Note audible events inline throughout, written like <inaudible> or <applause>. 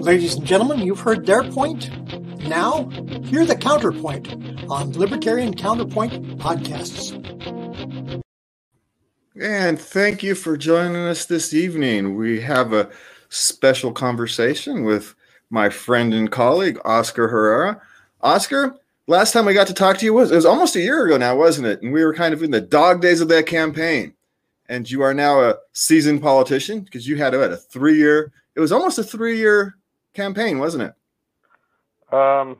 Ladies and gentlemen, you've heard their point. Now, hear the counterpoint on Libertarian Counterpoint podcasts. And thank you for joining us this evening. We have a special conversation with my friend and colleague, Oscar Herrera. Oscar, last time we got to talk to you was it was almost a year ago now, wasn't it? And we were kind of in the dog days of that campaign. And you are now a seasoned politician because you had what, a three year, it was almost a three year campaign, wasn't it? Um,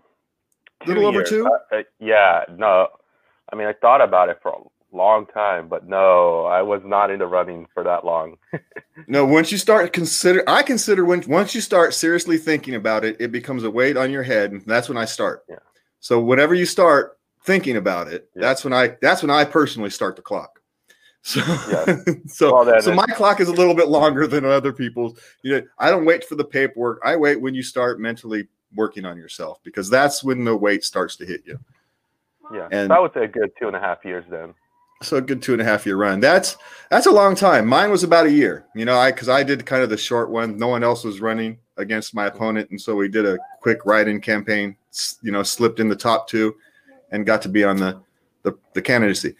a little over two. Uh, uh, yeah, no. I mean, I thought about it for a long time, but no, I was not in the running for that long. <laughs> no, once you start consider, I consider when once you start seriously thinking about it, it becomes a weight on your head, and that's when I start. Yeah. So whenever you start thinking about it, yeah. that's when I that's when I personally start the clock. So, yeah. <laughs> so, well, so my clock is a little bit longer than other people's. You know, I don't wait for the paperwork. I wait when you start mentally working on yourself because that's when the weight starts to hit you. Yeah, and that would say a good two and a half years then. So a good two and a half year run. That's that's a long time. Mine was about a year. You know, I because I did kind of the short one. No one else was running against my opponent, and so we did a quick write-in campaign. You know, slipped in the top two, and got to be on the the, the candidacy.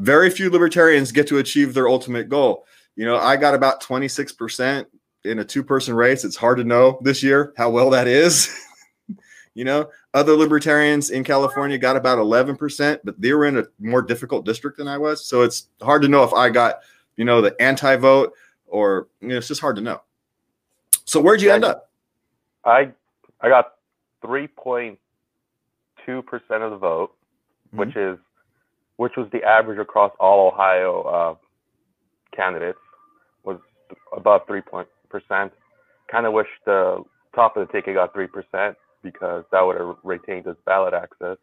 Very few libertarians get to achieve their ultimate goal. You know, I got about 26% in a two person race. It's hard to know this year how well that is. <laughs> you know, other libertarians in California got about 11%, but they were in a more difficult district than I was. So it's hard to know if I got, you know, the anti vote or, you know, it's just hard to know. So where'd you end up? I I got 3.2% of the vote, mm-hmm. which is which was the average across all Ohio uh, candidates, was above three point percent. Kind of wish the top of the ticket got three percent because that would have retained his ballot access.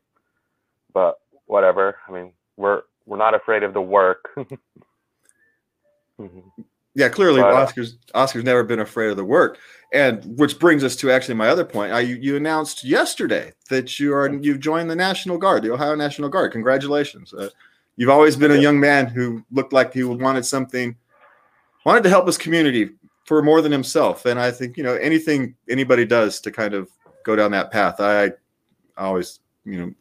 But whatever. I mean, we're we're not afraid of the work. <laughs> mm-hmm. Yeah, clearly but, Oscar's Oscar's never been afraid of the work, and which brings us to actually my other point. I, you, you announced yesterday that you are you've joined the National Guard, the Ohio National Guard. Congratulations! Uh, you've always been a young man who looked like he wanted something, wanted to help his community for more than himself. And I think you know anything anybody does to kind of go down that path. I, I always you know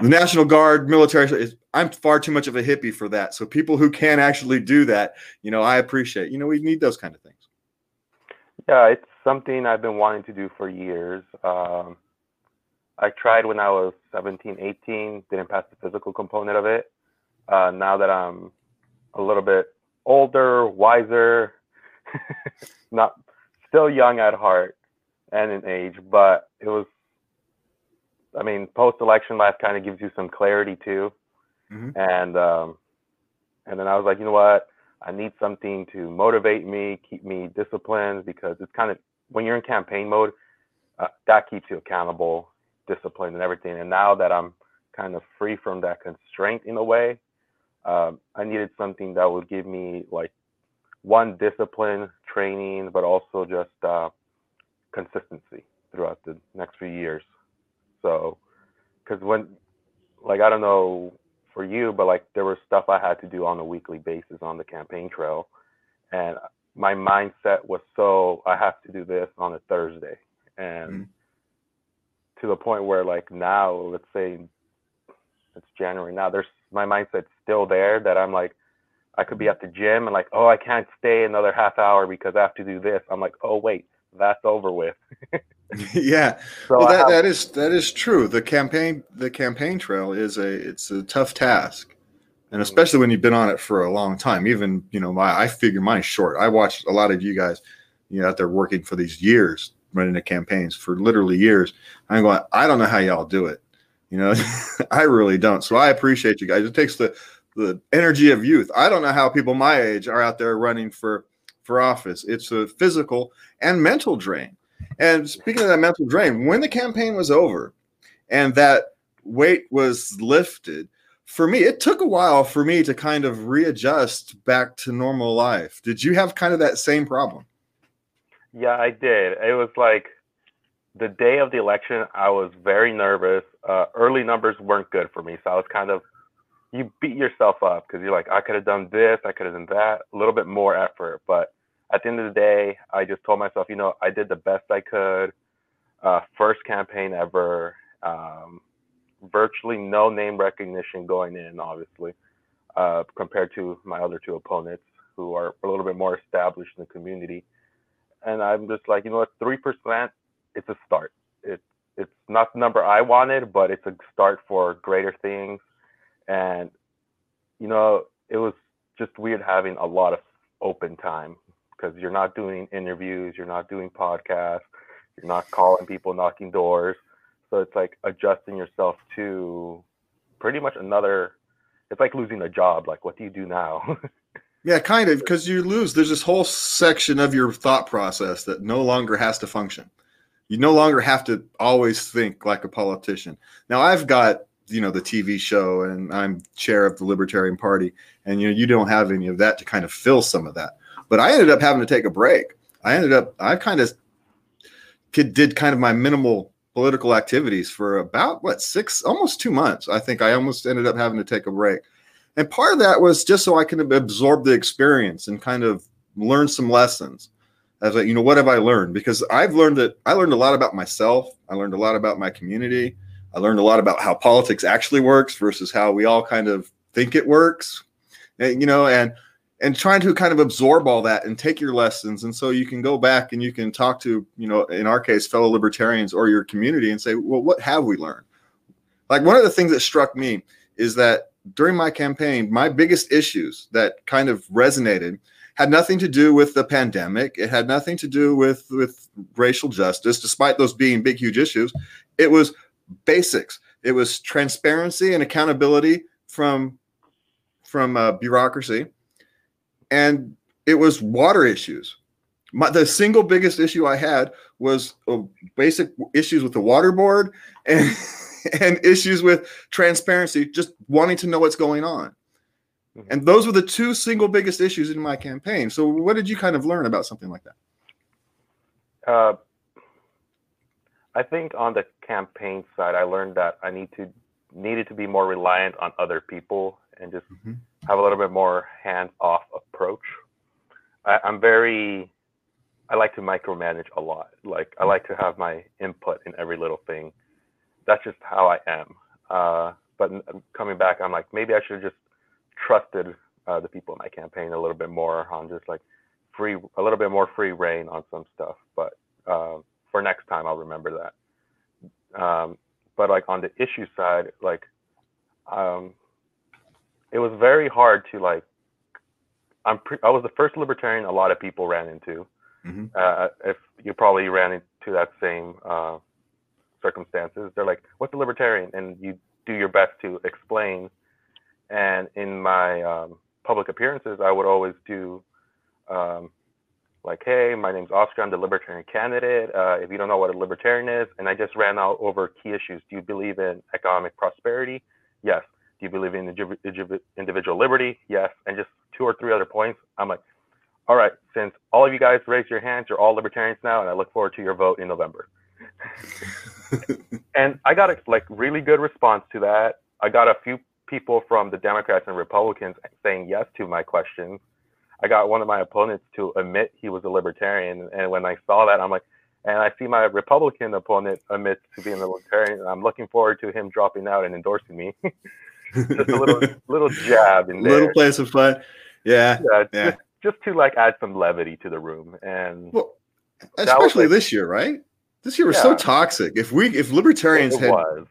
the National Guard, military. Is I'm far too much of a hippie for that. So people who can actually do that, you know, I appreciate. You know, we need those kind of things. Yeah, it's something I've been wanting to do for years. Um, I tried when I was 17, 18, didn't pass the physical component of it. Uh, now that I'm a little bit older, wiser, <laughs> not still young at heart and in age, but it was I mean, post election life kind of gives you some clarity too. Mm-hmm. And um, and then I was like, you know what? I need something to motivate me, keep me disciplined because it's kind of when you're in campaign mode, uh, that keeps you accountable, disciplined, and everything. And now that I'm kind of free from that constraint in a way, um, I needed something that would give me like one discipline, training, but also just uh, consistency throughout the next few years. So, because when, like, I don't know for you, but like, there was stuff I had to do on a weekly basis on the campaign trail, and my mindset was so I have to do this on a Thursday, and mm-hmm. to the point where like now, let's say it's January now, there's my mindset's still there that I'm like. I could be at the gym and like, oh, I can't stay another half hour because I have to do this. I'm like, oh wait, that's over with. <laughs> <laughs> yeah, so well, that, have, that is that is true. The campaign the campaign trail is a it's a tough task, and mm-hmm. especially when you've been on it for a long time. Even you know, my I figure mine's short. I watched a lot of you guys, you know, out there working for these years, running the campaigns for literally years. I'm going, I don't know how y'all do it. You know, <laughs> I really don't. So I appreciate you guys. It takes the the energy of youth. I don't know how people my age are out there running for for office. It's a physical and mental drain. And speaking of that mental drain, when the campaign was over and that weight was lifted, for me, it took a while for me to kind of readjust back to normal life. Did you have kind of that same problem? Yeah, I did. It was like the day of the election, I was very nervous. Uh, early numbers weren't good for me. So I was kind of, you beat yourself up because you're like, I could have done this, I could have done that, a little bit more effort. But at the end of the day, I just told myself, you know, I did the best I could. Uh, first campaign ever. Um, virtually no name recognition going in, obviously, uh, compared to my other two opponents who are a little bit more established in the community. And I'm just like, you know what, three percent, it's a start. It it's not the number I wanted, but it's a start for greater things. And you know, it was just weird having a lot of open time because you're not doing interviews, you're not doing podcasts, you're not calling people, knocking doors. So it's like adjusting yourself to pretty much another. It's like losing a job. Like, what do you do now? <laughs> yeah, kind of, because you lose. There's this whole section of your thought process that no longer has to function. You no longer have to always think like a politician. Now, I've got you know the TV show, and I'm chair of the Libertarian Party, and you know you don't have any of that to kind of fill some of that. But I ended up having to take a break. I ended up I kind of did kind of my minimal political activities for about what six almost two months i think. I almost ended up having to take a break. And part of that was just so i can absorb the experience and kind of learn some lessons. As like you know what have i learned? Because i've learned that i learned a lot about myself. I learned a lot about my community. I learned a lot about how politics actually works versus how we all kind of think it works. And, you know and and trying to kind of absorb all that and take your lessons. And so you can go back and you can talk to you know in our case fellow libertarians or your community and say well what have we learned? Like one of the things that struck me is that during my campaign my biggest issues that kind of resonated had nothing to do with the pandemic. It had nothing to do with with racial justice despite those being big huge issues. It was basics. It was transparency and accountability from from uh, bureaucracy and it was water issues. My, the single biggest issue I had was uh, basic issues with the water board <laughs> and and issues with transparency, just wanting to know what's going on. Mm-hmm. And those were the two single biggest issues in my campaign. So, what did you kind of learn about something like that? Uh, I think on the campaign side, I learned that I need to needed to be more reliant on other people and just mm-hmm. have a little bit more hands-off approach. I, I'm very, I like to micromanage a lot. Like I like to have my input in every little thing. That's just how I am. Uh, but coming back, I'm like maybe I should have just trusted uh, the people in my campaign a little bit more on just like free, a little bit more free reign on some stuff. But uh, for next time, I'll remember that. Um, but like on the issue side, like um, it was very hard to like. I'm pre- I was the first libertarian a lot of people ran into. Mm-hmm. Uh, if you probably ran into that same uh, circumstances, they're like, "What's a libertarian?" and you do your best to explain. And in my um, public appearances, I would always do um, like, "Hey, my name's Oscar. I'm the libertarian candidate. Uh, if you don't know what a libertarian is, and I just ran out over key issues. Do you believe in economic prosperity? Yes. Do you believe in individual liberty? Yes. And just two or three other points. I'm like, all right, since all of you guys raised your hands, you're all libertarians now, and I look forward to your vote in November. <laughs> and I got a like really good response to that. I got a few people from the Democrats and Republicans saying yes to my questions. I got one of my opponents to admit he was a libertarian, and when I saw that, I'm like, and I see my Republican opponent admit to being a libertarian, and I'm looking forward to him dropping out and endorsing me. <laughs> just a little little jab in <laughs> there. Little place of fun. Yeah. Yeah. yeah. Just, just to like add some levity to the room. And well, especially like, this year, right? This year was yeah. so toxic. If we if libertarians had was.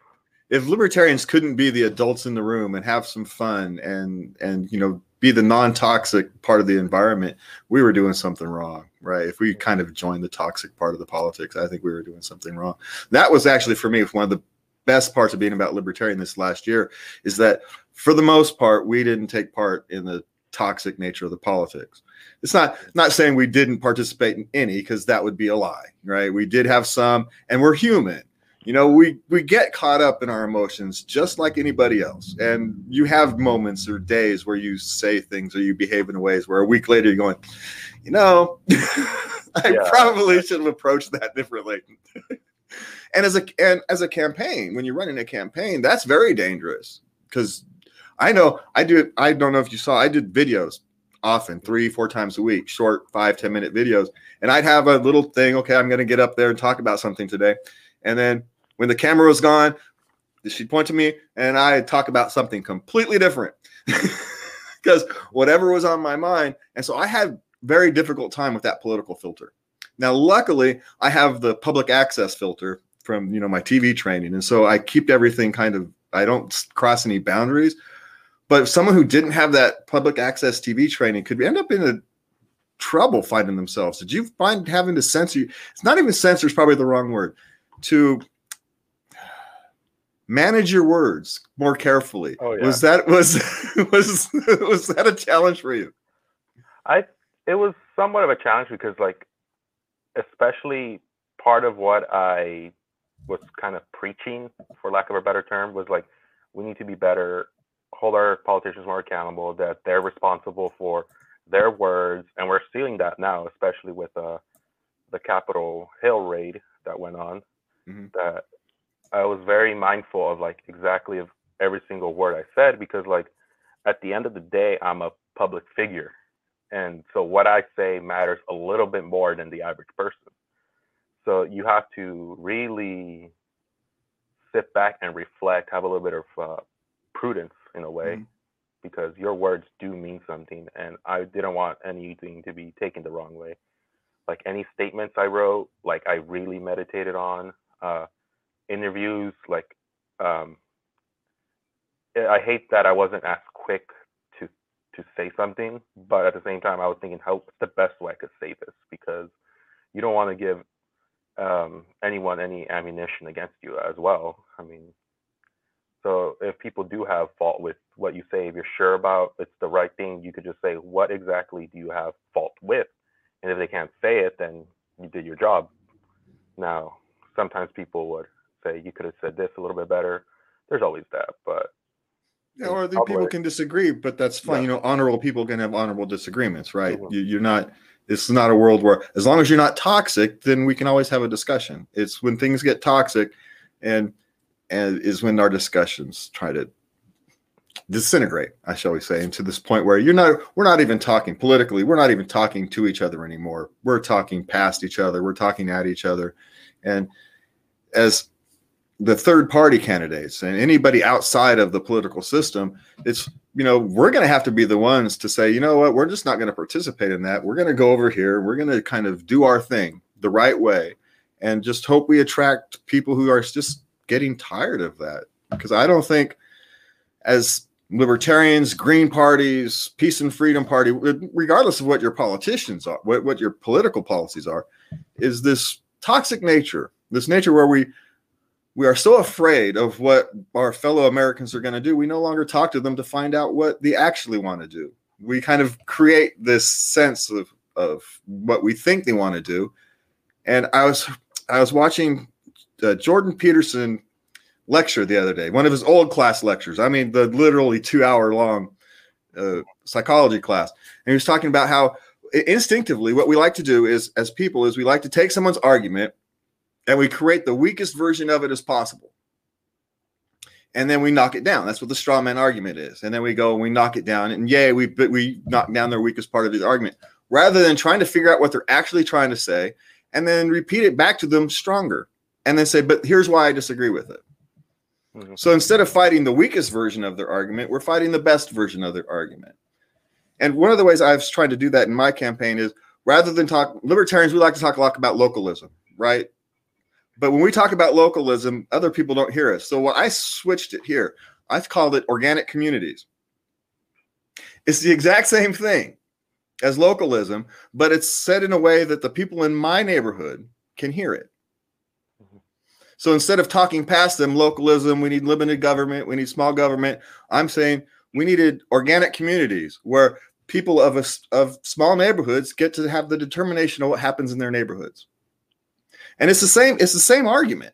if libertarians couldn't be the adults in the room and have some fun and and you know be the non-toxic part of the environment, we were doing something wrong, right? If we kind of joined the toxic part of the politics, I think we were doing something wrong. That was actually for me one of the best parts of being about libertarian this last year is that for the most part we didn't take part in the toxic nature of the politics. It's not not saying we didn't participate in any because that would be a lie right? We did have some and we're human. You know we we get caught up in our emotions just like anybody else. And you have moments or days where you say things or you behave in ways where a week later you're going you know <laughs> i yeah. probably should have approached that differently <laughs> and as a and as a campaign when you're running a campaign that's very dangerous because i know i do i don't know if you saw i did videos often, three, four times a week, short five, ten minute videos. And I'd have a little thing, okay, I'm going to get up there and talk about something today. And then when the camera was gone, she'd point to me and I'd talk about something completely different <laughs> because whatever was on my mind. And so I had very difficult time with that political filter. Now, luckily, I have the public access filter from you know my TV training, and so I keep everything kind of. I don't cross any boundaries. But someone who didn't have that public access TV training could end up in a trouble finding themselves. Did you find having to censor? It's not even censor is probably the wrong word. To manage your words more carefully. Oh, yeah. Was that was <laughs> was was that a challenge for you? I it was somewhat of a challenge because like especially part of what I was kind of preaching for lack of a better term was like we need to be better hold our politicians more accountable that they're responsible for their words and we're seeing that now especially with uh, the capitol hill raid that went on mm-hmm. that i was very mindful of like exactly of every single word i said because like at the end of the day i'm a public figure and so what i say matters a little bit more than the average person so you have to really sit back and reflect have a little bit of uh, prudence in a way mm-hmm. because your words do mean something and i didn't want anything to be taken the wrong way like any statements i wrote like i really meditated on uh, interviews like um, i hate that i wasn't as quick to say something but at the same time i was thinking how what's the best way i could say this because you don't want to give um, anyone any ammunition against you as well i mean so if people do have fault with what you say, if you're sure about it's the right thing, you could just say, what exactly do you have fault with? And if they can't say it, then you did your job. Now, sometimes people would say you could have said this a little bit better. There's always that, but or the people can disagree, but that's fine. Yeah. You know, honorable people can have honorable disagreements, right? Mm-hmm. You, you're not. It's not a world where, as long as you're not toxic, then we can always have a discussion. It's when things get toxic, and and is when our discussions try to disintegrate, I shall we say, into this point where you're not we're not even talking politically, we're not even talking to each other anymore. We're talking past each other, we're talking at each other. And as the third party candidates and anybody outside of the political system, it's you know, we're going to have to be the ones to say, you know what, we're just not going to participate in that. We're going to go over here, we're going to kind of do our thing the right way and just hope we attract people who are just getting tired of that. Because I don't think as libertarians, green parties, peace and freedom party, regardless of what your politicians are, what, what your political policies are, is this toxic nature, this nature where we we are so afraid of what our fellow Americans are going to do, we no longer talk to them to find out what they actually want to do. We kind of create this sense of, of what we think they want to do. And I was I was watching uh, Jordan Peterson lecture the other day, one of his old class lectures. I mean, the literally two hour long uh, psychology class. And he was talking about how instinctively what we like to do is, as people, is we like to take someone's argument and we create the weakest version of it as possible. And then we knock it down. That's what the straw man argument is. And then we go and we knock it down, and yay, we we knock down their weakest part of the argument, rather than trying to figure out what they're actually trying to say, and then repeat it back to them stronger and then say, but here's why I disagree with it. Mm-hmm. So instead of fighting the weakest version of their argument, we're fighting the best version of their argument. And one of the ways I've tried to do that in my campaign is rather than talk libertarians, we like to talk a lot about localism, right? But when we talk about localism, other people don't hear us. So what I switched it here, I've called it organic communities. It's the exact same thing as localism, but it's said in a way that the people in my neighborhood can hear it. Mm-hmm. So instead of talking past them, localism, we need limited government, we need small government. I'm saying we needed organic communities where people of a, of small neighborhoods get to have the determination of what happens in their neighborhoods. And it's the same it's the same argument,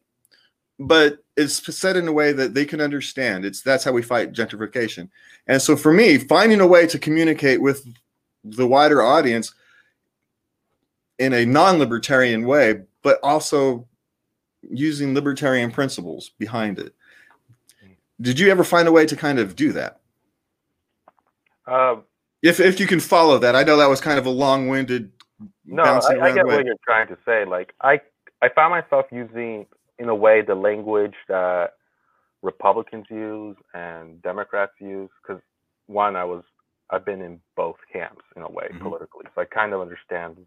but it's said in a way that they can understand. It's that's how we fight gentrification. And so for me, finding a way to communicate with the wider audience in a non-libertarian way, but also using libertarian principles behind it. Did you ever find a way to kind of do that? Uh, if if you can follow that, I know that was kind of a long-winded. No, I, I get way. what you're trying to say. Like I, I found myself using, in a way, the language that Republicans use and Democrats use. Because one, I was, I've been in both camps in a way mm-hmm. politically, so I kind of understand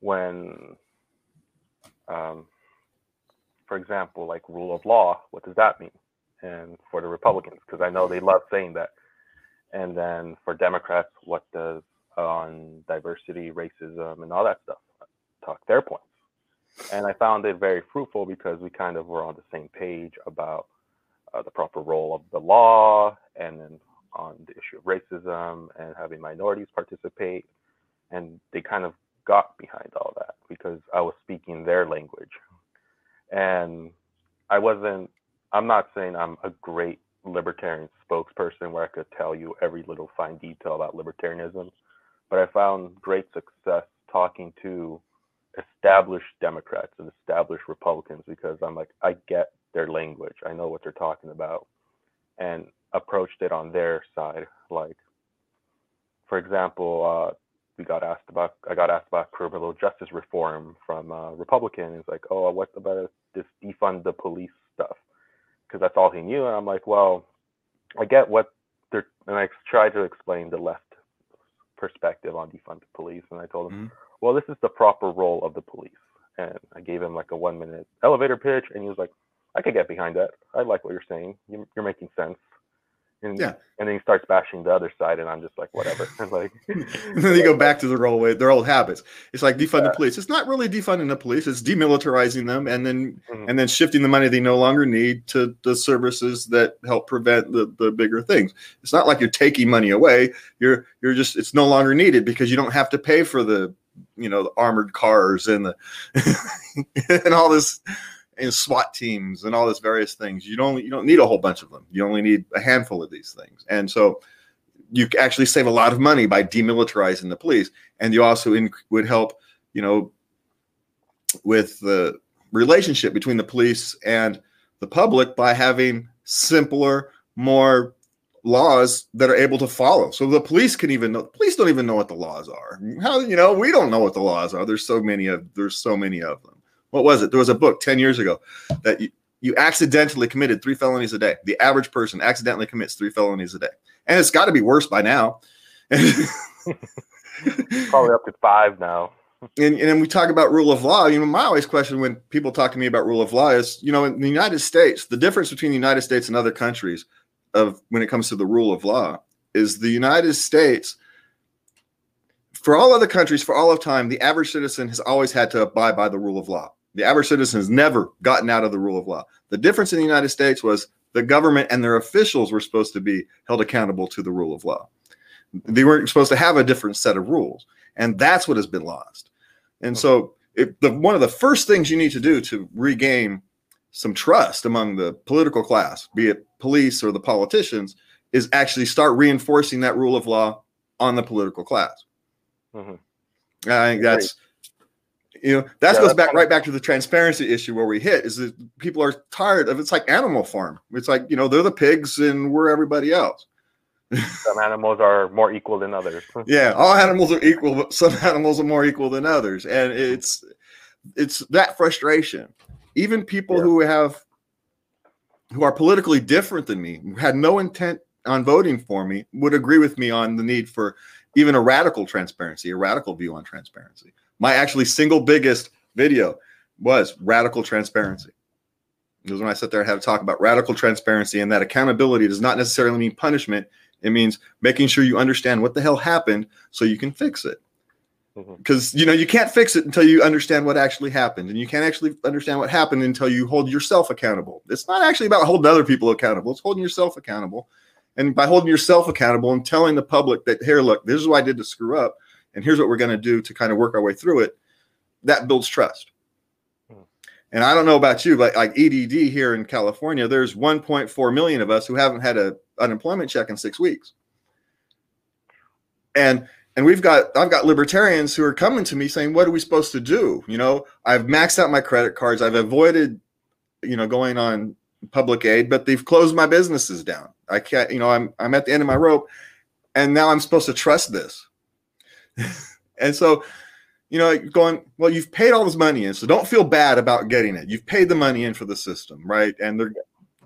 when, um, for example, like rule of law. What does that mean? And for the Republicans, because I know they love saying that and then for Democrats, what does on diversity, racism, and all that stuff talk their points. And I found it very fruitful because we kind of were on the same page about uh, the proper role of the law and then on the issue of racism and having minorities participate. And they kind of got behind all that because I was speaking their language. And I wasn't, I'm not saying I'm a great libertarian spokesperson where I could tell you every little fine detail about libertarianism, but I found great success talking to established Democrats and established Republicans because I'm like, I get their language, I know what they're talking about, and approached it on their side. Like, for example, uh, we got asked about, I got asked about criminal justice reform from a Republican. He's like, oh, what about this defund the police stuff? because that's all he knew. And I'm like, well, I get what they're, and I tried to explain the left perspective on defund the police. And I told him, mm-hmm. Well, this is the proper role of the police. And I gave him like a one minute elevator pitch, and he was like, I could get behind that. I like what you're saying. You're making sense. And, yeah. and then he starts bashing the other side, and I'm just like, whatever. <laughs> like, <laughs> then you go back to their old way, their old habits. It's like defund yeah. the police. It's not really defunding the police. It's demilitarizing them, and then mm-hmm. and then shifting the money they no longer need to the services that help prevent the, the bigger things. It's not like you're taking money away. You're you're just it's no longer needed because you don't have to pay for the you know the armored cars and the <laughs> and all this and SWAT teams and all this various things. You don't you don't need a whole bunch of them. You only need a handful of these things. And so you actually save a lot of money by demilitarizing the police, and you also in, would help, you know, with the relationship between the police and the public by having simpler, more laws that are able to follow. So the police can even know. Police don't even know what the laws are. How you know we don't know what the laws are. There's so many of there's so many of them what was it? There was a book 10 years ago that you, you accidentally committed three felonies a day. The average person accidentally commits three felonies a day. And it's got to be worse by now. <laughs> Probably up to five now. And, and then we talk about rule of law. You know, my always question when people talk to me about rule of law is, you know, in the United States, the difference between the United States and other countries of when it comes to the rule of law is the United States for all other countries for all of time the average citizen has always had to abide by the rule of law the average citizen has never gotten out of the rule of law. The difference in the United States was the government and their officials were supposed to be held accountable to the rule of law. They weren't supposed to have a different set of rules. And that's what has been lost. And so, it, the, one of the first things you need to do to regain some trust among the political class, be it police or the politicians, is actually start reinforcing that rule of law on the political class. Mm-hmm. I think that's you know, that yeah, goes back right back to the transparency issue where we hit is that people are tired of it's like Animal Farm. It's like, you know, they're the pigs and we're everybody else. <laughs> some animals are more equal than others. <laughs> yeah, all animals are equal, but some <laughs> animals are more equal than others. And it's it's that frustration. Even people yeah. who have who are politically different than me, had no intent on voting for me, would agree with me on the need for even a radical transparency, a radical view on transparency my actually single biggest video was radical transparency. It was when I sat there and had to talk about radical transparency and that accountability does not necessarily mean punishment. It means making sure you understand what the hell happened so you can fix it. Because mm-hmm. you know you can't fix it until you understand what actually happened, and you can't actually understand what happened until you hold yourself accountable. It's not actually about holding other people accountable; it's holding yourself accountable. And by holding yourself accountable and telling the public that here, look, this is what I did to screw up, and here's what we're going to do to kind of work our way through it that builds trust hmm. and i don't know about you but like edd here in california there's 1.4 million of us who haven't had a unemployment check in six weeks and and we've got i've got libertarians who are coming to me saying what are we supposed to do you know i've maxed out my credit cards i've avoided you know going on public aid but they've closed my businesses down i can't you know i'm i'm at the end of my rope and now I'm supposed to trust this. <laughs> and so, you know, going, well, you've paid all this money in, so don't feel bad about getting it. You've paid the money in for the system, right? And they're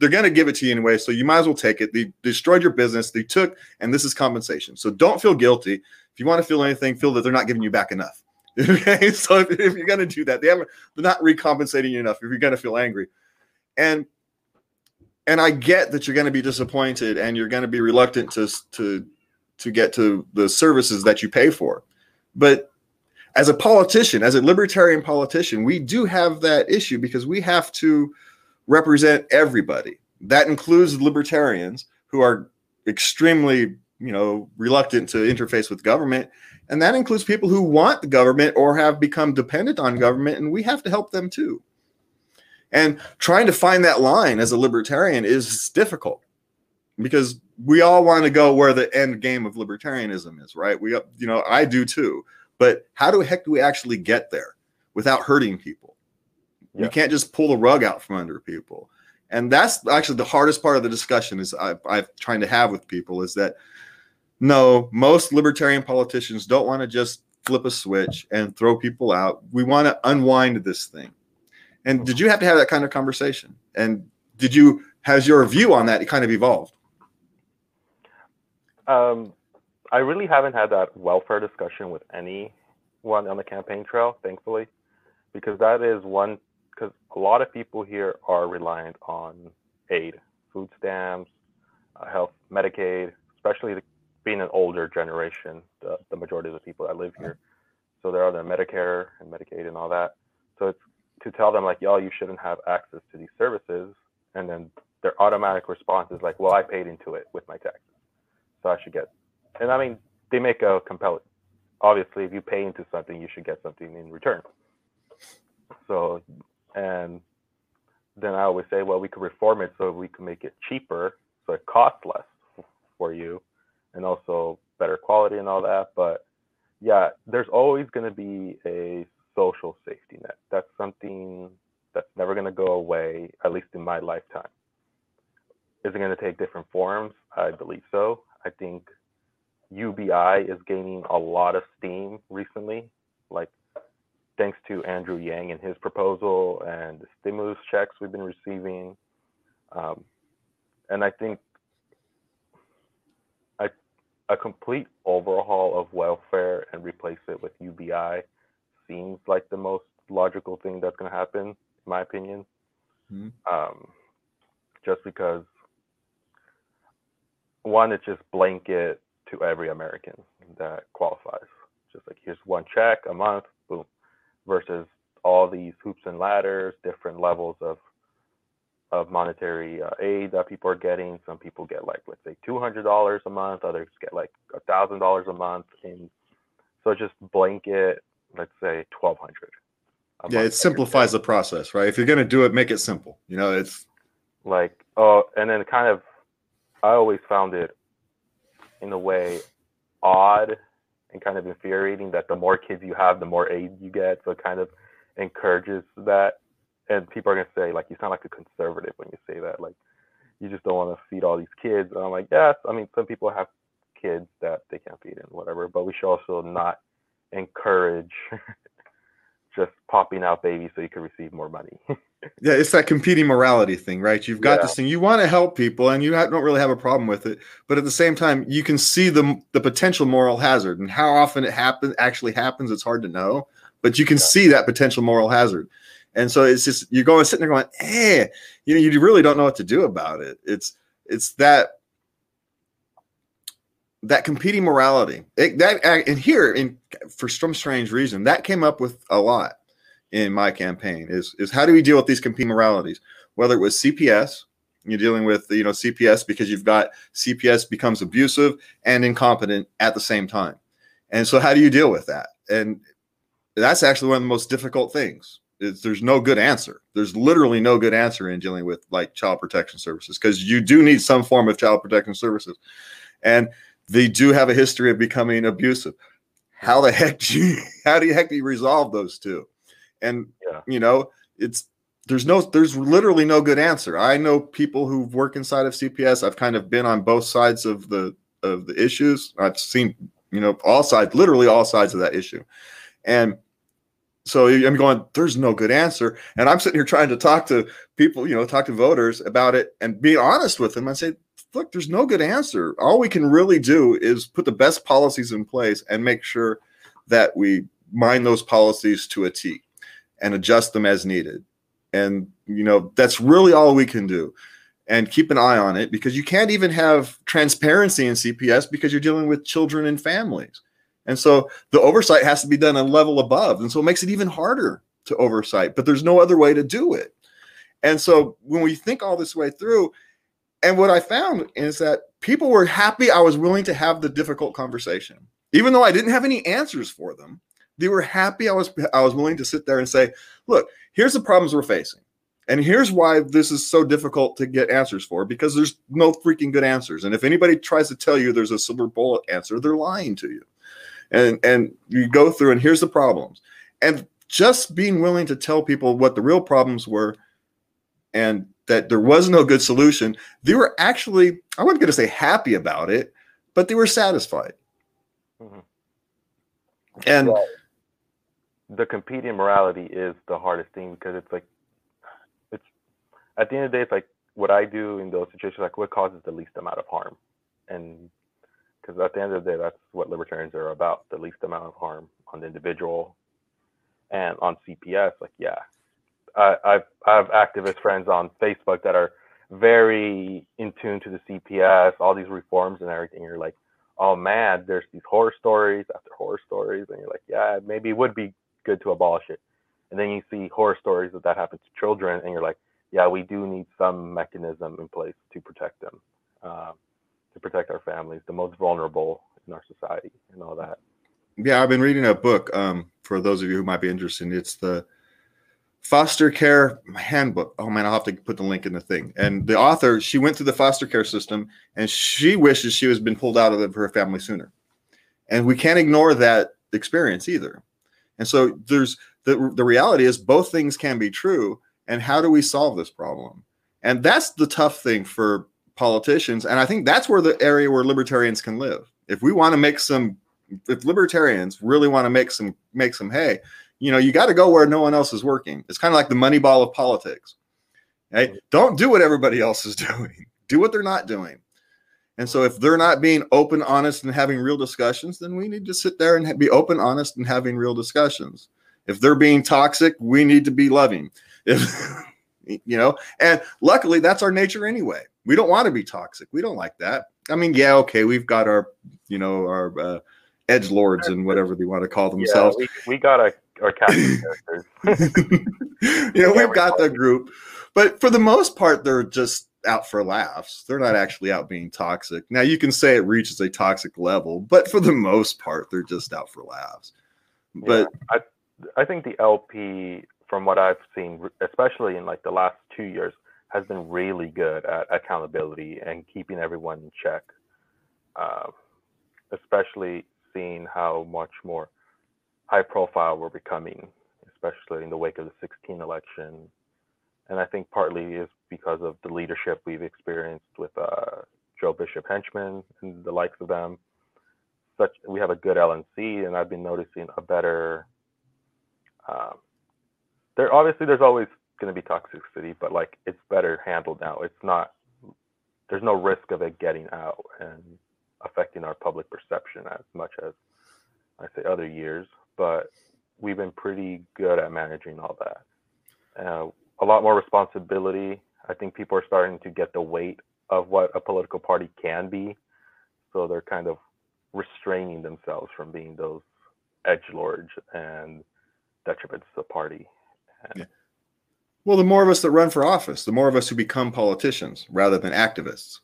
they're going to give it to you anyway, so you might as well take it. They destroyed your business, they took, and this is compensation. So don't feel guilty. If you want to feel anything, feel that they're not giving you back enough. <laughs> okay, so if, if you're going to do that, they haven't, they're not recompensating you enough. If you're going to feel angry, and and I get that you're going to be disappointed and you're going to be reluctant to to to get to the services that you pay for. But as a politician, as a libertarian politician, we do have that issue because we have to represent everybody. That includes libertarians who are extremely, you know, reluctant to interface with government, and that includes people who want the government or have become dependent on government, and we have to help them too. And trying to find that line as a libertarian is difficult because we all want to go where the end game of libertarianism is, right? We, you know, I do too. But how the heck do we actually get there without hurting people? Yeah. We can't just pull the rug out from under people. And that's actually the hardest part of the discussion is I, I'm trying to have with people is that no, most libertarian politicians don't want to just flip a switch and throw people out. We want to unwind this thing. And did you have to have that kind of conversation? And did you has your view on that kind of evolved? Um, I really haven't had that welfare discussion with anyone on the campaign trail, thankfully, because that is one. Because a lot of people here are reliant on aid, food stamps, uh, health, Medicaid, especially the, being an older generation, the, the majority of the people that live here. So they're on their Medicare and Medicaid and all that. So it's to tell them like, y'all, you shouldn't have access to these services, and then their automatic response is like, well, I paid into it with my taxes so I should get. And I mean, they make a compelling. Obviously, if you pay into something, you should get something in return. So, and then I always say, well, we could reform it so we can make it cheaper, so it costs less for you, and also better quality and all that. But yeah, there's always going to be a social safety net. That's something that's never going to go away, at least in my lifetime. Is it going to take different forms? I believe so. I think UBI is gaining a lot of steam recently, like thanks to Andrew Yang and his proposal and the stimulus checks we've been receiving. Um, and I think a complete overhaul of welfare and replace it with UBI seems like the most logical thing that's going to happen, in my opinion. Mm-hmm. Um, just because one, it's just blanket to every American that qualifies. Just like here's one check a month, boom, versus all these hoops and ladders, different levels of of monetary uh, aid that people are getting. Some people get like let's say two hundred dollars a month, others get like a thousand dollars a month, and so just blanket, let's say twelve hundred. Yeah, it simplifies the process, right? If you're gonna do it, make it simple. You know, it's like oh, and then kind of I always found it in a way odd and kind of infuriating that the more kids you have, the more aid you get. So it kind of encourages that. And people are gonna say like you sound like a conservative when you say that. Like you just don't want to feed all these kids. And I'm like, yes. I mean, some people have kids that they can't feed and whatever, but we should also not encourage <laughs> just popping out babies so you can receive more money. <laughs> yeah, it's that competing morality thing, right? You've got yeah. this thing you want to help people, and you don't really have a problem with it, but at the same time, you can see the the potential moral hazard and how often it happens actually happens. It's hard to know, but you can yeah. see that potential moral hazard, and so it's just you're going sitting there going, "Eh," you know, you really don't know what to do about it. It's it's that that competing morality. It, that and here in for some strange reason that came up with a lot in my campaign is is how do we deal with these competing moralities? Whether it was cps you're dealing with you know cps because you've got cps becomes abusive and incompetent at the same time. And so how do you deal with that? And that's actually one of the most difficult things is there's no good answer there's literally no good answer in dealing with like child protection services because you do need some form of child protection services and they do have a history of becoming abusive. How the heck do you, <laughs> how do you heck do you resolve those two? And yeah. you know, it's there's no there's literally no good answer. I know people who work inside of CPS. I've kind of been on both sides of the of the issues. I've seen, you know, all sides, literally all sides of that issue. And so I'm going, there's no good answer. And I'm sitting here trying to talk to people, you know, talk to voters about it and be honest with them and say, look, there's no good answer. All we can really do is put the best policies in place and make sure that we mind those policies to a T and adjust them as needed. And, you know, that's really all we can do. And keep an eye on it because you can't even have transparency in CPS because you're dealing with children and families. And so the oversight has to be done a level above. And so it makes it even harder to oversight, but there's no other way to do it. And so when we think all this way through, and what I found is that people were happy I was willing to have the difficult conversation. Even though I didn't have any answers for them, they were happy I was I was willing to sit there and say, look, here's the problems we're facing. And here's why this is so difficult to get answers for because there's no freaking good answers. And if anybody tries to tell you there's a silver bullet answer, they're lying to you. And and you go through and here's the problems. And just being willing to tell people what the real problems were and that there was no good solution, they were actually, I wasn't going to say happy about it, but they were satisfied. Mm-hmm. And well, the competing morality is the hardest thing because it's like, it's at the end of the day, it's like what I do in those situations, like what causes the least amount of harm. And because at the end of the day, that's what libertarians are about the least amount of harm on the individual. And on CPS, like, yeah, I, I've I have activist friends on Facebook that are very in tune to the CPS, all these reforms and everything. You're like, oh man, there's these horror stories after horror stories, and you're like, yeah, maybe it would be good to abolish it. And then you see horror stories that that happens to children, and you're like, yeah, we do need some mechanism in place to protect them, uh, to protect our families, the most vulnerable in our society, and all that. Yeah, I've been reading a book. Um, for those of you who might be interested, it's the foster care handbook. Oh man, I'll have to put the link in the thing. And the author, she went through the foster care system and she wishes she was been pulled out of her family sooner. And we can't ignore that experience either. And so there's the, the reality is both things can be true. And how do we solve this problem? And that's the tough thing for politicians. And I think that's where the area where libertarians can live. If we want to make some, if libertarians really want to make some, make some hay, you know, you got to go where no one else is working. It's kind of like the money ball of politics. Okay? Don't do what everybody else is <laughs> doing. Do what they're not doing. And so if they're not being open, honest, and having real discussions, then we need to sit there and be open, honest, and having real discussions. If they're being toxic, we need to be loving. If <laughs> you know, and luckily that's our nature anyway. We don't want to be toxic. We don't like that. I mean, yeah, okay, we've got our, you know, our uh, edge lords and whatever they want to call themselves. Yeah, we, we got a or characters. you know, we've got the group, but for the most part, they're just out for laughs. They're not actually out being toxic. Now, you can say it reaches a toxic level, but for the most part, they're just out for laughs. But yeah, I, I think the LP, from what I've seen, especially in like the last two years, has been really good at accountability and keeping everyone in check. Uh, especially seeing how much more high profile we're becoming, especially in the wake of the 16 election. And I think partly is because of the leadership we've experienced with uh, Joe Bishop Henchman and the likes of them. Such we have a good LNC, and I've been noticing a better. Uh, there obviously there's always going to be toxicity, but like it's better handled now. It's not. There's no risk of it getting out and affecting our public perception as much as I say other years but we've been pretty good at managing all that. Uh, a lot more responsibility. I think people are starting to get the weight of what a political party can be, so they're kind of restraining themselves from being those edge lords and detriments to the party. Yeah. Well, the more of us that run for office, the more of us who become politicians rather than activists.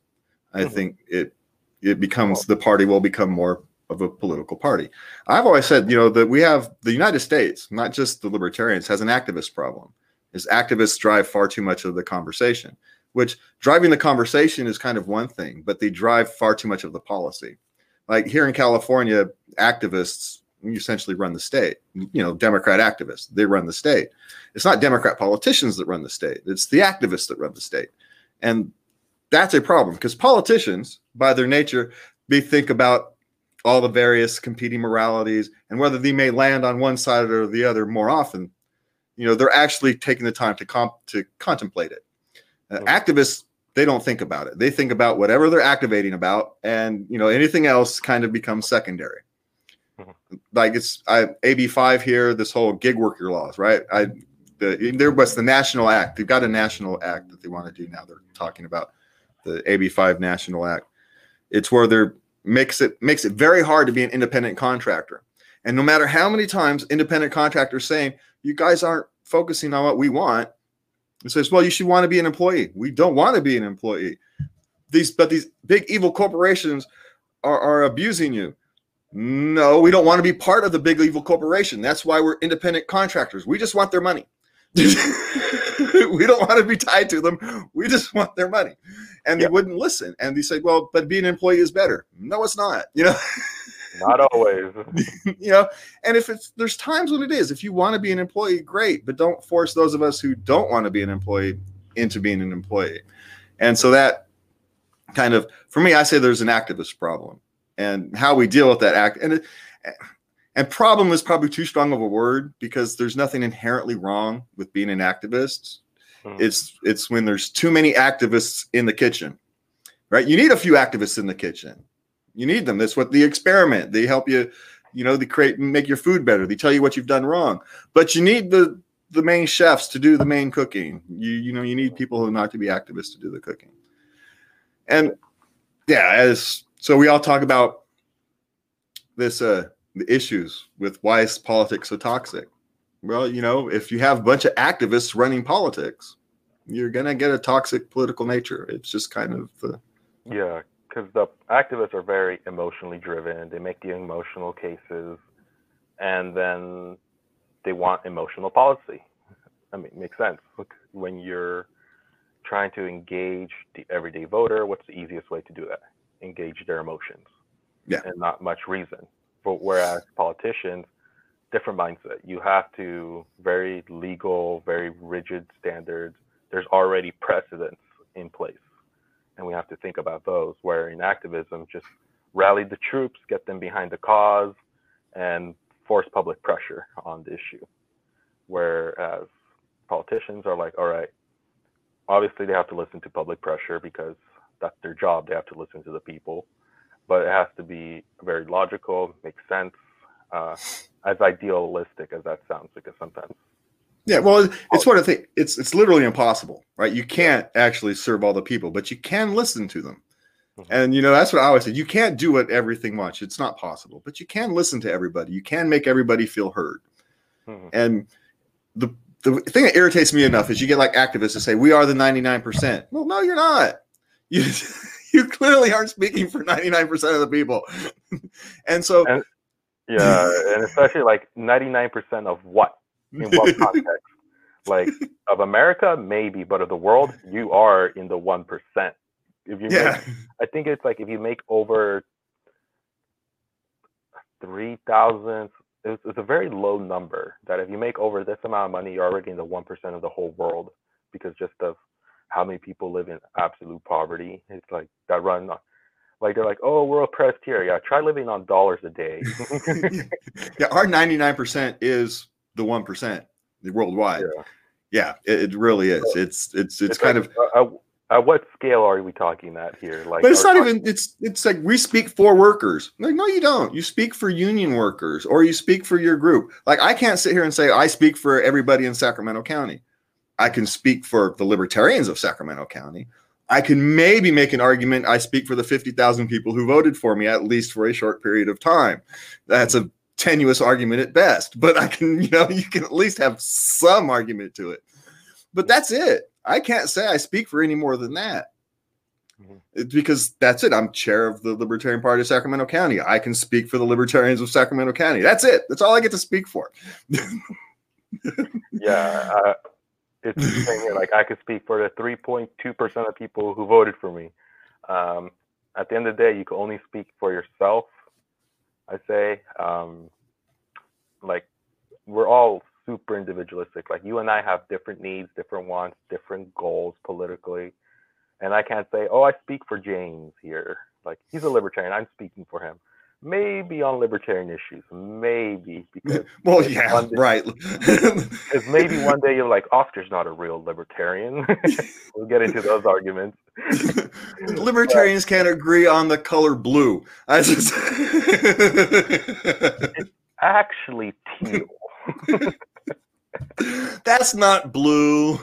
I mm-hmm. think it it becomes the party will become more of a political party. I've always said, you know, that we have the United States, not just the libertarians, has an activist problem. Is activists drive far too much of the conversation, which driving the conversation is kind of one thing, but they drive far too much of the policy. Like here in California, activists essentially run the state. You know, Democrat activists, they run the state. It's not Democrat politicians that run the state, it's the activists that run the state. And that's a problem because politicians, by their nature, they think about all the various competing moralities and whether they may land on one side or the other more often. You know, they're actually taking the time to comp to contemplate it. Uh, mm-hmm. Activists, they don't think about it. They think about whatever they're activating about, and you know, anything else kind of becomes secondary. Mm-hmm. Like it's I AB five here, this whole gig worker laws, right? I the there was the national act. They've got a national act that they want to do now. They're talking about the AB five national act. It's where they're makes it makes it very hard to be an independent contractor. And no matter how many times independent contractors saying you guys aren't focusing on what we want, it says, well, you should want to be an employee. We don't want to be an employee. These but these big evil corporations are, are abusing you. No, we don't want to be part of the big evil corporation. That's why we're independent contractors. We just want their money. <laughs> we don't want to be tied to them. We just want their money. And they wouldn't listen. And they said, well, but being an employee is better. No, it's not. You know, not always. <laughs> you know, and if it's there's times when it is. If you want to be an employee, great. But don't force those of us who don't want to be an employee into being an employee. And so that kind of, for me, I say there's an activist problem and how we deal with that act. And it, and problem is probably too strong of a word because there's nothing inherently wrong with being an activist. Hmm. It's it's when there's too many activists in the kitchen, right? You need a few activists in the kitchen. You need them. That's what the experiment. They help you, you know, they create make your food better. They tell you what you've done wrong. But you need the the main chefs to do the main cooking. You you know you need people who are not to be activists to do the cooking. And yeah, as so we all talk about this uh the issues with why is politics so toxic? Well, you know, if you have a bunch of activists running politics, you're gonna get a toxic political nature. It's just kind of the yeah, because the activists are very emotionally driven. They make the emotional cases, and then they want emotional policy. I mean, it makes sense. Look, when you're trying to engage the everyday voter, what's the easiest way to do that? Engage their emotions. Yeah. And not much reason. But whereas politicians, different mindset. You have to very legal, very rigid standards. There's already precedents in place, and we have to think about those. Where in activism, just rally the troops, get them behind the cause, and force public pressure on the issue. Whereas politicians are like, all right, obviously they have to listen to public pressure because that's their job. They have to listen to the people but it has to be very logical, make sense, uh, as idealistic as that sounds, because sometimes. Yeah, well, it's what I think. It's it's literally impossible, right? You can't actually serve all the people, but you can listen to them. Mm-hmm. And you know that's what I always said. You can't do what everything wants. It's not possible, but you can listen to everybody. You can make everybody feel heard. Mm-hmm. And the the thing that irritates me enough is you get like activists to say we are the ninety nine percent. Well, no, you're not. You <laughs> you clearly aren't speaking for 99% of the people. <laughs> and so and, yeah, and especially like 99% of what? In what <laughs> context? like of America, maybe, but of the world, you are in the one percent. If you yeah. Make, I think it's like if you make over three thousand it's, it's a very low number that if you make over this amount of money, you're already in the one percent of the whole world because just of how many people live in absolute poverty. It's like that run like they're like, oh, we're oppressed here. Yeah, try living on dollars a day. <laughs> <laughs> yeah, our 99% is the 1% worldwide. Yeah, yeah it, it, really is. It's it's it's, it's kind like, of uh, at what scale are we talking at here? Like, but it's not even. It's it's like we speak for workers. Like, no, you don't. You speak for union workers, or you speak for your group. Like, I can't sit here and say I speak for everybody in Sacramento County. I can speak for the libertarians of Sacramento County. I can maybe make an argument I speak for the 50,000 people who voted for me at least for a short period of time. That's a tenuous argument at best, but I can, <laughs> you know, you can at least have some argument to it. But that's it. I can't say I speak for any more than that. Mm-hmm. Because that's it. I'm chair of the Libertarian Party of Sacramento County. I can speak for the Libertarians of Sacramento County. That's it. That's all I get to speak for. <laughs> yeah. Uh, it's saying here, like I could speak for the 3.2% of people who voted for me. Um, at the end of the day, you can only speak for yourself. I say, um, like, we're all super individualistic. Like, you and I have different needs, different wants, different goals politically. And I can't say, oh, I speak for James here. Like he's a libertarian. I'm speaking for him. Maybe on libertarian issues, maybe <laughs> because well, yeah, day, right. <laughs> Because maybe one day you're like, Oscar's not a real libertarian. <laughs> we'll get into those arguments. Libertarians but, can't agree on the color blue. I just it's actually teal. That's not blue.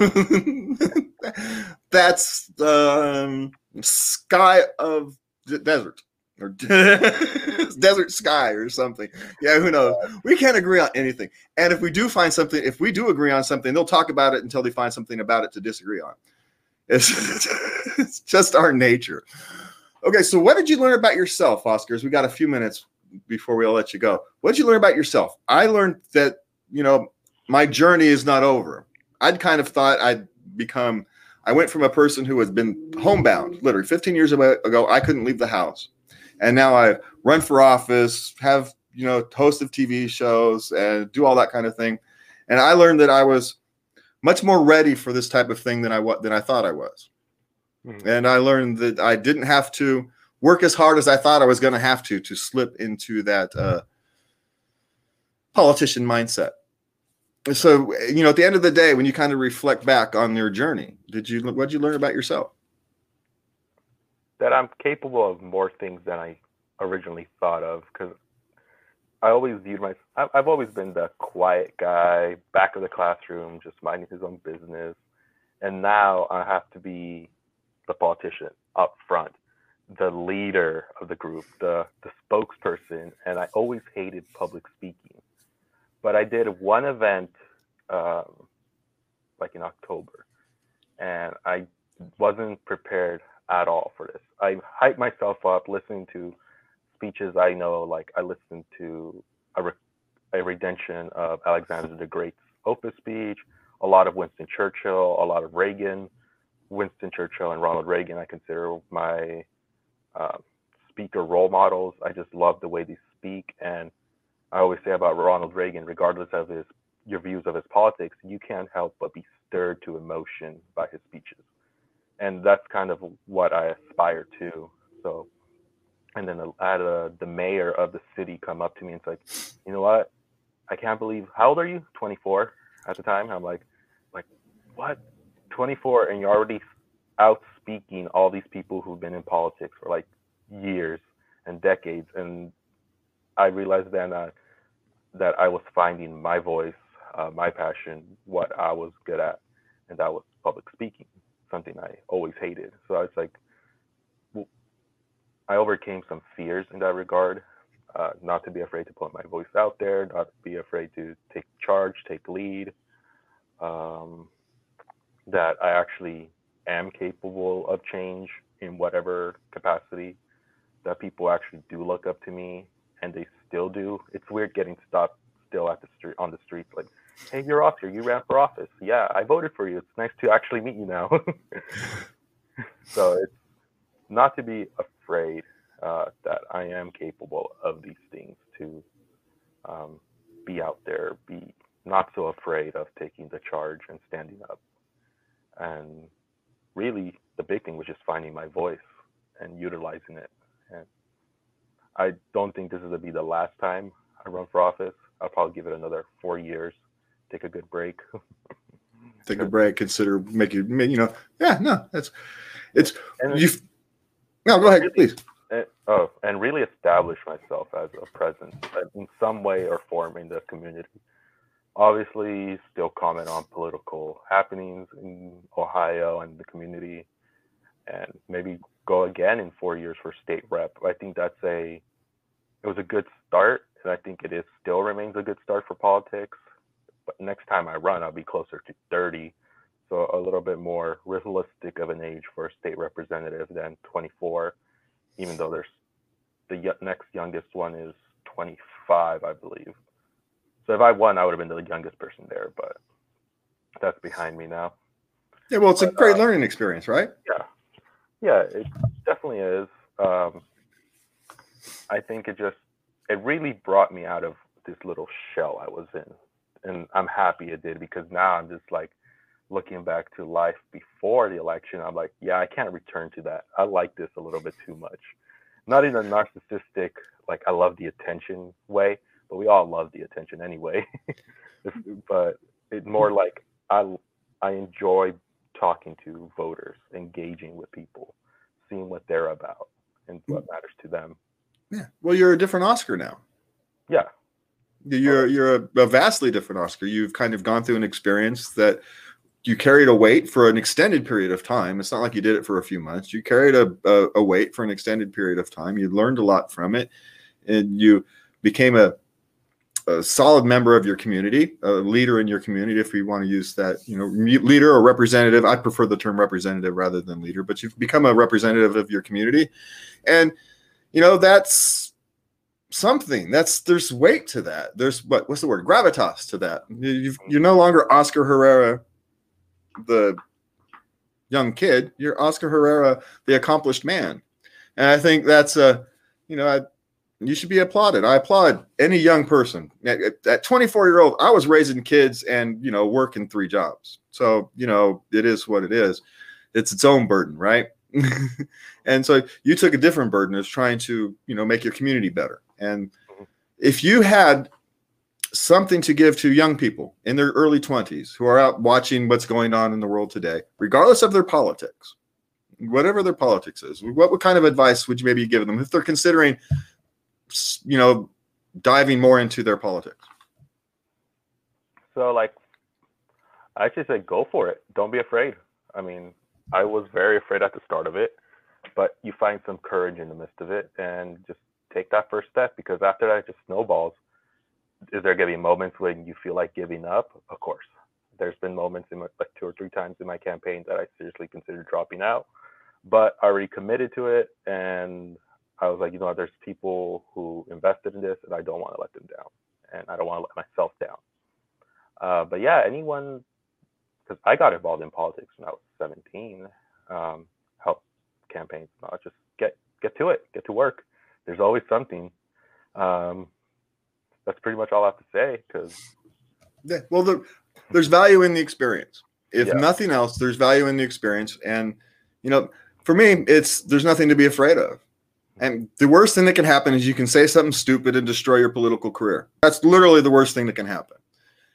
That's um, sky of desert or <laughs> desert sky or something. Yeah, who knows? We can't agree on anything. And if we do find something, if we do agree on something, they'll talk about it until they find something about it to disagree on. It's, <laughs> it's just our nature. Okay, so what did you learn about yourself, Oscars? We got a few minutes before we'll let you go. What did you learn about yourself? I learned that, you know, my journey is not over. I'd kind of thought I'd become, I went from a person who has been homebound, literally 15 years ago, I couldn't leave the house. And now I run for office, have, you know, host of TV shows and do all that kind of thing. And I learned that I was much more ready for this type of thing than I than I thought I was. Mm-hmm. And I learned that I didn't have to work as hard as I thought I was going to have to to slip into that uh, politician mindset so you know at the end of the day when you kind of reflect back on your journey did you what did you learn about yourself that i'm capable of more things than i originally thought of because i always viewed my i've always been the quiet guy back of the classroom just minding his own business. And now i have to be the politician up front the leader of the group the the spokesperson and i always hated public speaking. But I did one event um, like in October, and I wasn't prepared at all for this. I hype myself up listening to speeches I know, like I listened to a, re- a redemption of Alexander the Great's Opis speech, a lot of Winston Churchill, a lot of Reagan. Winston Churchill and Ronald Reagan, I consider my uh, speaker role models. I just love the way they speak, and I always say about Ronald Reagan, regardless of his your views of his politics, you can't help but be stirred to emotion by his speeches, and that's kind of what I aspire to. So, and then I had a, the mayor of the city come up to me and say, like, you know what? I can't believe how old are you? 24 at the time. I'm like, like what? 24, and you're already out speaking all these people who've been in politics for like years and decades, and I realized then that that I was finding my voice, uh, my passion, what I was good at, and that was public speaking, something I always hated. So I was like, well, I overcame some fears in that regard, uh, not to be afraid to put my voice out there, not to be afraid to take charge, take lead. Um, that I actually am capable of change in whatever capacity. That people actually do look up to me and they still do. It's weird getting stopped still at the street on the streets like, "Hey, you're Oscar. You ran for office. Yeah, I voted for you. It's nice to actually meet you now." <laughs> so it's not to be afraid uh, that I am capable of these things to um, be out there, be not so afraid of taking the charge and standing up. And really, the big thing was just finding my voice and utilizing it. And I don't think this is gonna be the last time I run for office. I'll probably give it another four years, take a good break. <laughs> take a break. Consider make you you know yeah no that's it's you. No, go ahead, really, please. And, oh, and really establish myself as a presence in some way or form in the community. Obviously, still comment on political happenings in Ohio and the community, and maybe go again in four years for state rep. I think that's a it was a good start, and I think it is still remains a good start for politics. Next time I run, I'll be closer to 30, so a little bit more realistic of an age for a state representative than 24. Even though there's the next youngest one is 25, I believe. So if I won, I would have been the youngest person there, but that's behind me now. Yeah, well, it's but, a great uh, learning experience, right? Yeah, yeah, it definitely is. Um, I think it just it really brought me out of this little shell I was in, and I'm happy it did because now I'm just like looking back to life before the election. I'm like, yeah, I can't return to that. I like this a little bit too much, not in a narcissistic like I love the attention way, but we all love the attention anyway. <laughs> but it's more like I I enjoy talking to voters, engaging with people, seeing what they're about and what mm. matters to them. Yeah. Well, you're a different Oscar now. Yeah. You're you're a, a, vastly different Oscar. You've kind of gone through an experience that you carried a weight for an extended period of time. It's not like you did it for a few months. You carried a, a, a weight for an extended period of time. You learned a lot from it, and you became a a solid member of your community, a leader in your community, if you want to use that, you know, leader or representative. I prefer the term representative rather than leader, but you've become a representative of your community. And, you know, that's something that's there's weight to that. There's what, what's the word? Gravitas to that. you mm-hmm. you're no longer Oscar Herrera, the young kid. You're Oscar Herrera, the accomplished man. And I think that's a, you know, I, you should be applauded. I applaud any young person. At, at 24 year old, I was raising kids and you know working three jobs. So you know it is what it is. It's its own burden, right? <laughs> and so you took a different burden as trying to you know make your community better. And mm-hmm. if you had something to give to young people in their early 20s who are out watching what's going on in the world today, regardless of their politics, whatever their politics is, what, what kind of advice would you maybe give them if they're considering you know, diving more into their politics? So, like, I just say go for it. Don't be afraid. I mean, I was very afraid at the start of it, but you find some courage in the midst of it and just take that first step because after that, it just snowballs. Is there going to be moments when you feel like giving up? Of course. There's been moments in my, like two or three times in my campaign that I seriously considered dropping out, but I already committed to it and I was like, you know, there's people who invested in this, and I don't want to let them down, and I don't want to let myself down. Uh, but yeah, anyone, because I got involved in politics when I was 17, um, help campaigns, not just get get to it, get to work. There's always something. Um, that's pretty much all I have to say. Because yeah, well, the, there's value in the experience. If yeah. nothing else, there's value in the experience, and you know, for me, it's there's nothing to be afraid of and the worst thing that can happen is you can say something stupid and destroy your political career. That's literally the worst thing that can happen. <laughs>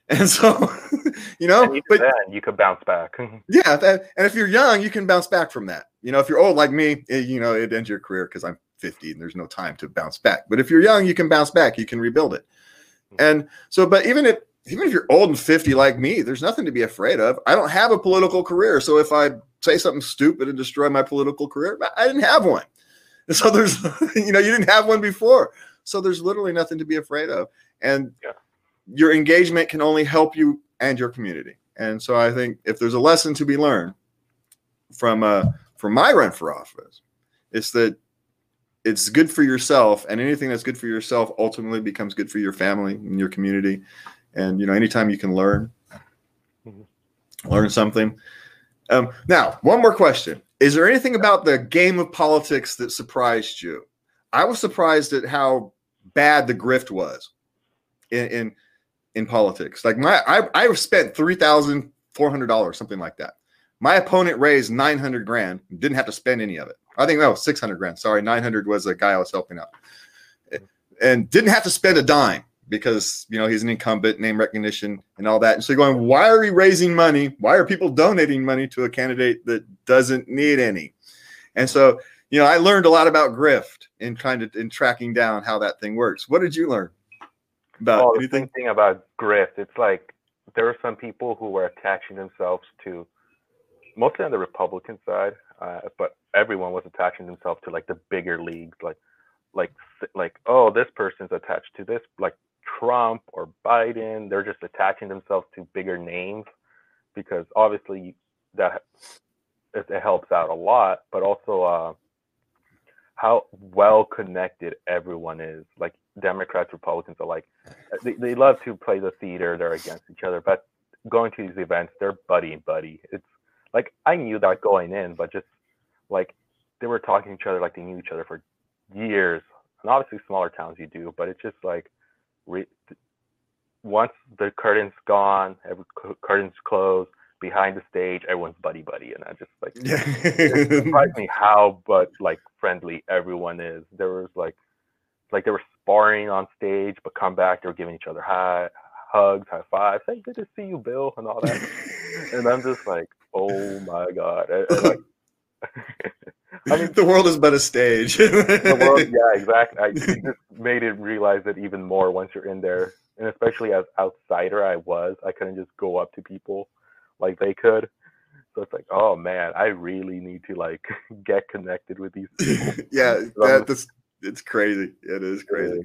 And so, <laughs> you know, but then you could bounce back. <laughs> yeah, that, and if you're young, you can bounce back from that. You know, if you're old like me, it, you know, it ends your career because I'm 50 and there's no time to bounce back. But if you're young, you can bounce back. You can rebuild it. Hmm. And so, but even if even if you're old and 50 like me, there's nothing to be afraid of. I don't have a political career, so if I say something stupid and destroy my political career, I didn't have one. And <laughs> so there's, <laughs> you know, you didn't have one before. So there's literally nothing to be afraid of. And yeah. your engagement can only help you and your community. And so I think if there's a lesson to be learned from uh from my run for office, it's that it's good for yourself and anything that's good for yourself ultimately becomes good for your family and your community. And you know, anytime you can learn, mm-hmm. learn something. Um, now, one more question. Is there anything about the game of politics that surprised you? I was surprised at how bad the grift was in in, in politics. Like my I I spent three thousand four hundred dollars, something like that. My opponent raised nine hundred grand, didn't have to spend any of it. I think that was six hundred grand. Sorry, nine hundred was a guy I was helping out, and didn't have to spend a dime because you know he's an incumbent, name recognition, and all that. And so you're going, why are we raising money? Why are people donating money to a candidate that doesn't need any? And so you know, I learned a lot about grift in kind of in tracking down how that thing works. What did you learn about well, anything? thing about grift, it's like there are some people who were attaching themselves to mostly on the Republican side, uh, but everyone was attaching themselves to like the bigger leagues, like like like oh this person's attached to this like Trump or Biden. They're just attaching themselves to bigger names because obviously that it, it helps out a lot, but also uh, how well connected everyone is. Like Democrats, Republicans are like they, they love to play the theater. They're against each other, but going to these events, they're buddy buddy. It's like I knew that going in, but just like they were talking to each other like they knew each other for years. And obviously, smaller towns you do, but it's just like re- once the curtain's gone, every curtain's closed, behind the stage, everyone's buddy buddy, and I just like <laughs> yeah. it surprised me how but like friendly everyone is. There was like like they were sparring on stage, but come back, they were giving each other high hugs, high fives, hey, good to see you, Bill, and all that. <laughs> and I'm just like, oh my god, and, and like. I mean, <laughs> the world is but a stage. <laughs> the world, <laughs> yeah, exactly. I just made it realize it even more once you're in there, and especially as outsider, I was. I couldn't just go up to people like they could. So it's like, oh man, I really need to like get connected with these people. yeah, that, that's it's crazy. It is crazy.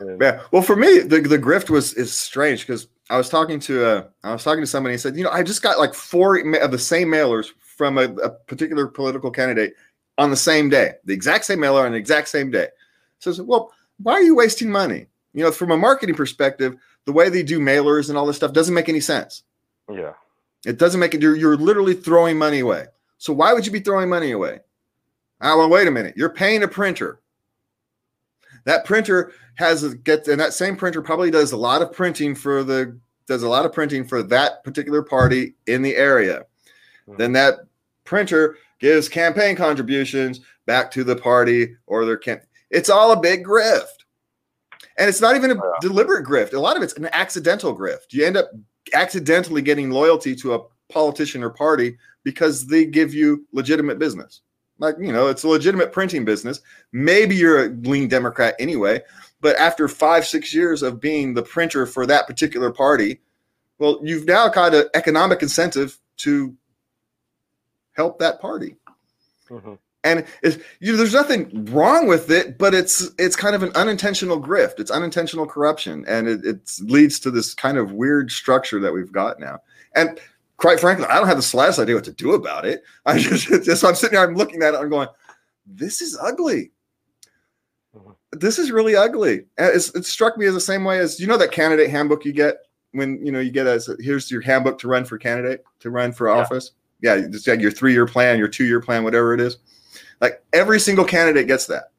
Yeah. yeah. Well, for me, the the grift was is strange because I was talking to uh, I was talking to somebody and said, you know, I just got like four of the same mailers from a, a particular political candidate on the same day, the exact same mailer on the exact same day. So, said, well, why are you wasting money? You know, from a marketing perspective, the way they do mailers and all this stuff doesn't make any sense. Yeah. It doesn't make it. You're, you're literally throwing money away. So why would you be throwing money away? Ah, well, wait a minute. You're paying a printer. That printer has a get, and that same printer probably does a lot of printing for the does a lot of printing for that particular party in the area. Mm-hmm. Then that printer gives campaign contributions back to the party or their camp. It's all a big grift. And it's not even a deliberate grift. A lot of it's an accidental grift. You end up accidentally getting loyalty to a politician or party because they give you legitimate business. Like, you know, it's a legitimate printing business. Maybe you're a lean Democrat anyway, but after five, six years of being the printer for that particular party, well, you've now got an economic incentive to help that party. Mm-hmm. And you know, there's nothing wrong with it, but it's it's kind of an unintentional grift. It's unintentional corruption, and it, it leads to this kind of weird structure that we've got now. And quite frankly, I don't have the slightest idea what to do about it. <laughs> I just, just I'm sitting there, I'm looking at it, I'm going, this is ugly. Mm-hmm. This is really ugly. It's, it struck me as the same way as you know that candidate handbook you get when you know you get as here's your handbook to run for candidate to run for office yeah, just like your three year plan, your two year plan, whatever it is. Like every single candidate gets that,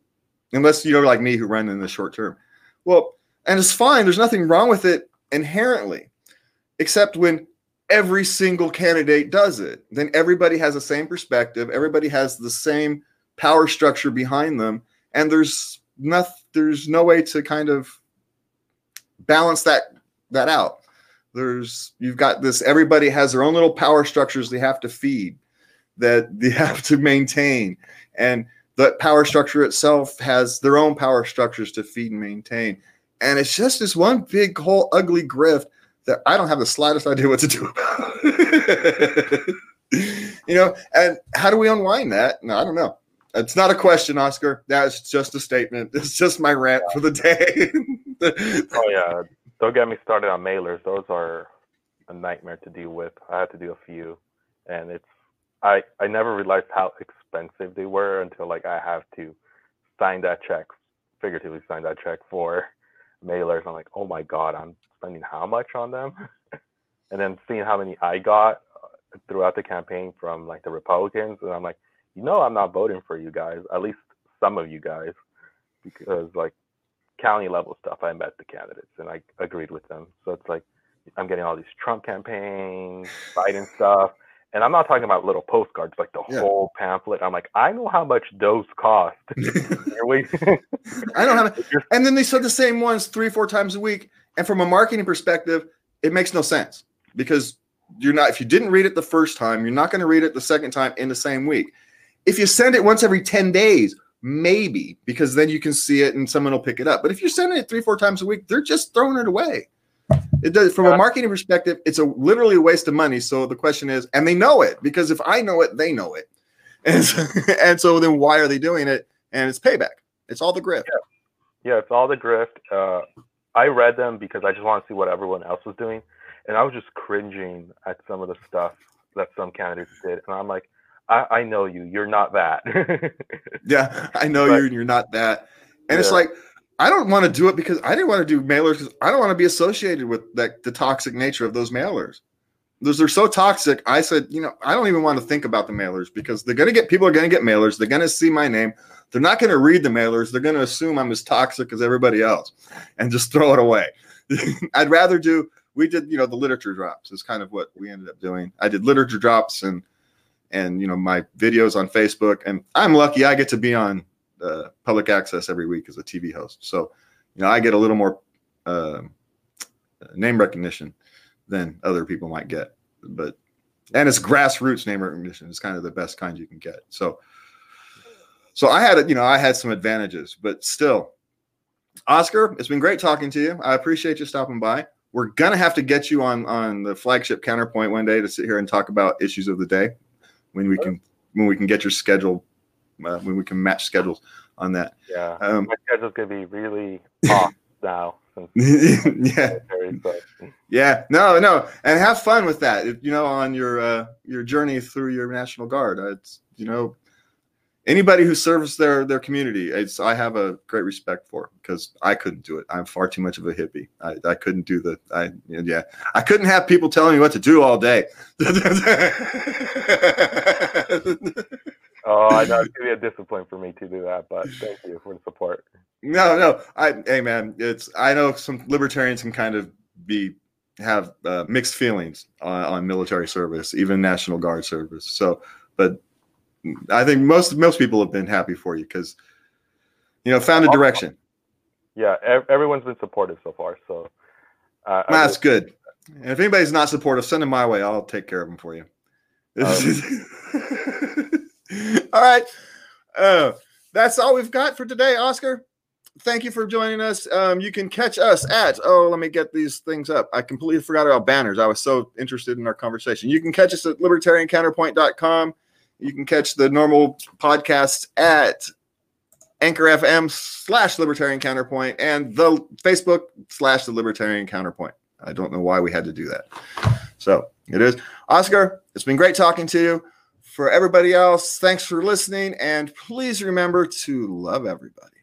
unless you're like me who run in the short term. Well, and it's fine. There's nothing wrong with it inherently, except when every single candidate does it. Then everybody has the same perspective. Everybody has the same power structure behind them, and there's nothing. There's no way to kind of balance that that out there's you've got this everybody has their own little power structures they have to feed that they <laughs> have to maintain. And that power structure itself has their own power structures to feed and maintain. And it's just this one big whole ugly grift that i don't have the slightest idea what to do about. <laughs> You know and how do we unwind that? No i don't know. It's not a question oscar. That's just a statement. It's just my rant for the day. <laughs> Oh yeah don't get me started on mailers. Those are a nightmare to deal with. I had to do a few, and it's I I never realized how expensive they were until like I have to sign that check, figuratively sign that check for mailers. I'm like, oh my god, I'm spending how much on them? <laughs> and then seeing how many I got uh, throughout the campaign from like the Republicans, and I'm like, you know, I'm not voting for you guys. At least some of you guys, because like county level stuff, I met the candidates and I agreed with them. So it's like I'm getting all these Trump campaigns, Biden stuff. And I'm not talking about little postcards, like the yeah. whole pamphlet. I'm like, I know how much those cost. <laughs> I don't have it. And then they said the same ones three, four times a week. And from a marketing perspective, it makes no sense because you're not, if you didn't read it the first time, you're not going to read it the second time in the same week. If you send it once every 10 days, maybe because then you can see it and someone will pick it up. But if you're sending it three, four times a week, they're just throwing it away. It does from a marketing perspective, it's a literally a waste of money. So the question is, and they know it because if I know it, they know it. <laughs> And so, and so then why are they doing it? And it's payback. It's all the grift. Yeah, yeah it's all the grift. Uh, I read them because I just want to see what everyone else was doing. And I was just cringing at some of the stuff that some candidates did. And I'm like, I, I know you. You're not that. <laughs> yeah, I know but, you, and you're not that. And yeah. it's like I don't want to do it because I didn't want to do mailers because I don't want to be associated with that the toxic nature of those mailers. Those are so toxic. I said, you know, I don't even want to think about the mailers because they're going to get people are going to get mailers. They're going to see my name. They're not going to read the mailers. They're going to assume I'm as toxic as everybody else and just throw it away. <laughs> I'd rather do we did you know the literature drops is kind of what we ended up doing. I did literature drops and and you know my videos on Facebook, and I'm lucky I get to be on uh, public access every week as a TV host. So you know I get a little more uh, name recognition than other people might get, but and it's grassroots name recognition. It's kind of the best kind you can get. So so I had, you know, I had some advantages, but still, Oscar, it's been great talking to you. I appreciate you stopping by. We're gonna have to get you on on the flagship counterpoint one day to sit here and talk about issues of the day when we can when we can get your schedule uh, when we can match schedules on that. Yeah, um, my schedule's gonna be really <laughs> off now. <laughs> yeah, yeah, no, no, and have fun with that. You know, on your uh, your journey through your National Guard, it's you know anybody who serves their their community it's i have a great respect for because i couldn't do it. I'm far too much of a hippie. I, I couldn't do the i yeah i couldn't have people telling me what to do all day. <laughs> Oh i know. It's gonna be a discipline for me to do that but thank you for the support. No no. I hey man it's i know some libertarians can kind of be have uh, mixed feelings on, on military service even national guard service. So but I think most most people have been happy for you because you know found a direction. Yeah, everyone's been supportive so far. So uh, that's good. And if anybody's not supportive, send them my way. I'll take care of them for you. Um, <laughs> all right. Uh, that's all we've got for today, Oscar. Thank you for joining us. Um, you can catch us at, oh, let me get these things up. I completely forgot about banners. I was so interested in our conversation. You can catch us at libertariancounterpoint.com. You can catch the normal podcast at Anchor FM slash Libertarian Counterpoint and the Facebook slash the Libertarian Counterpoint. I don't know why we had to do that. So it is. Oscar, it's been great talking to you. For everybody else, thanks for listening. And please remember to love everybody.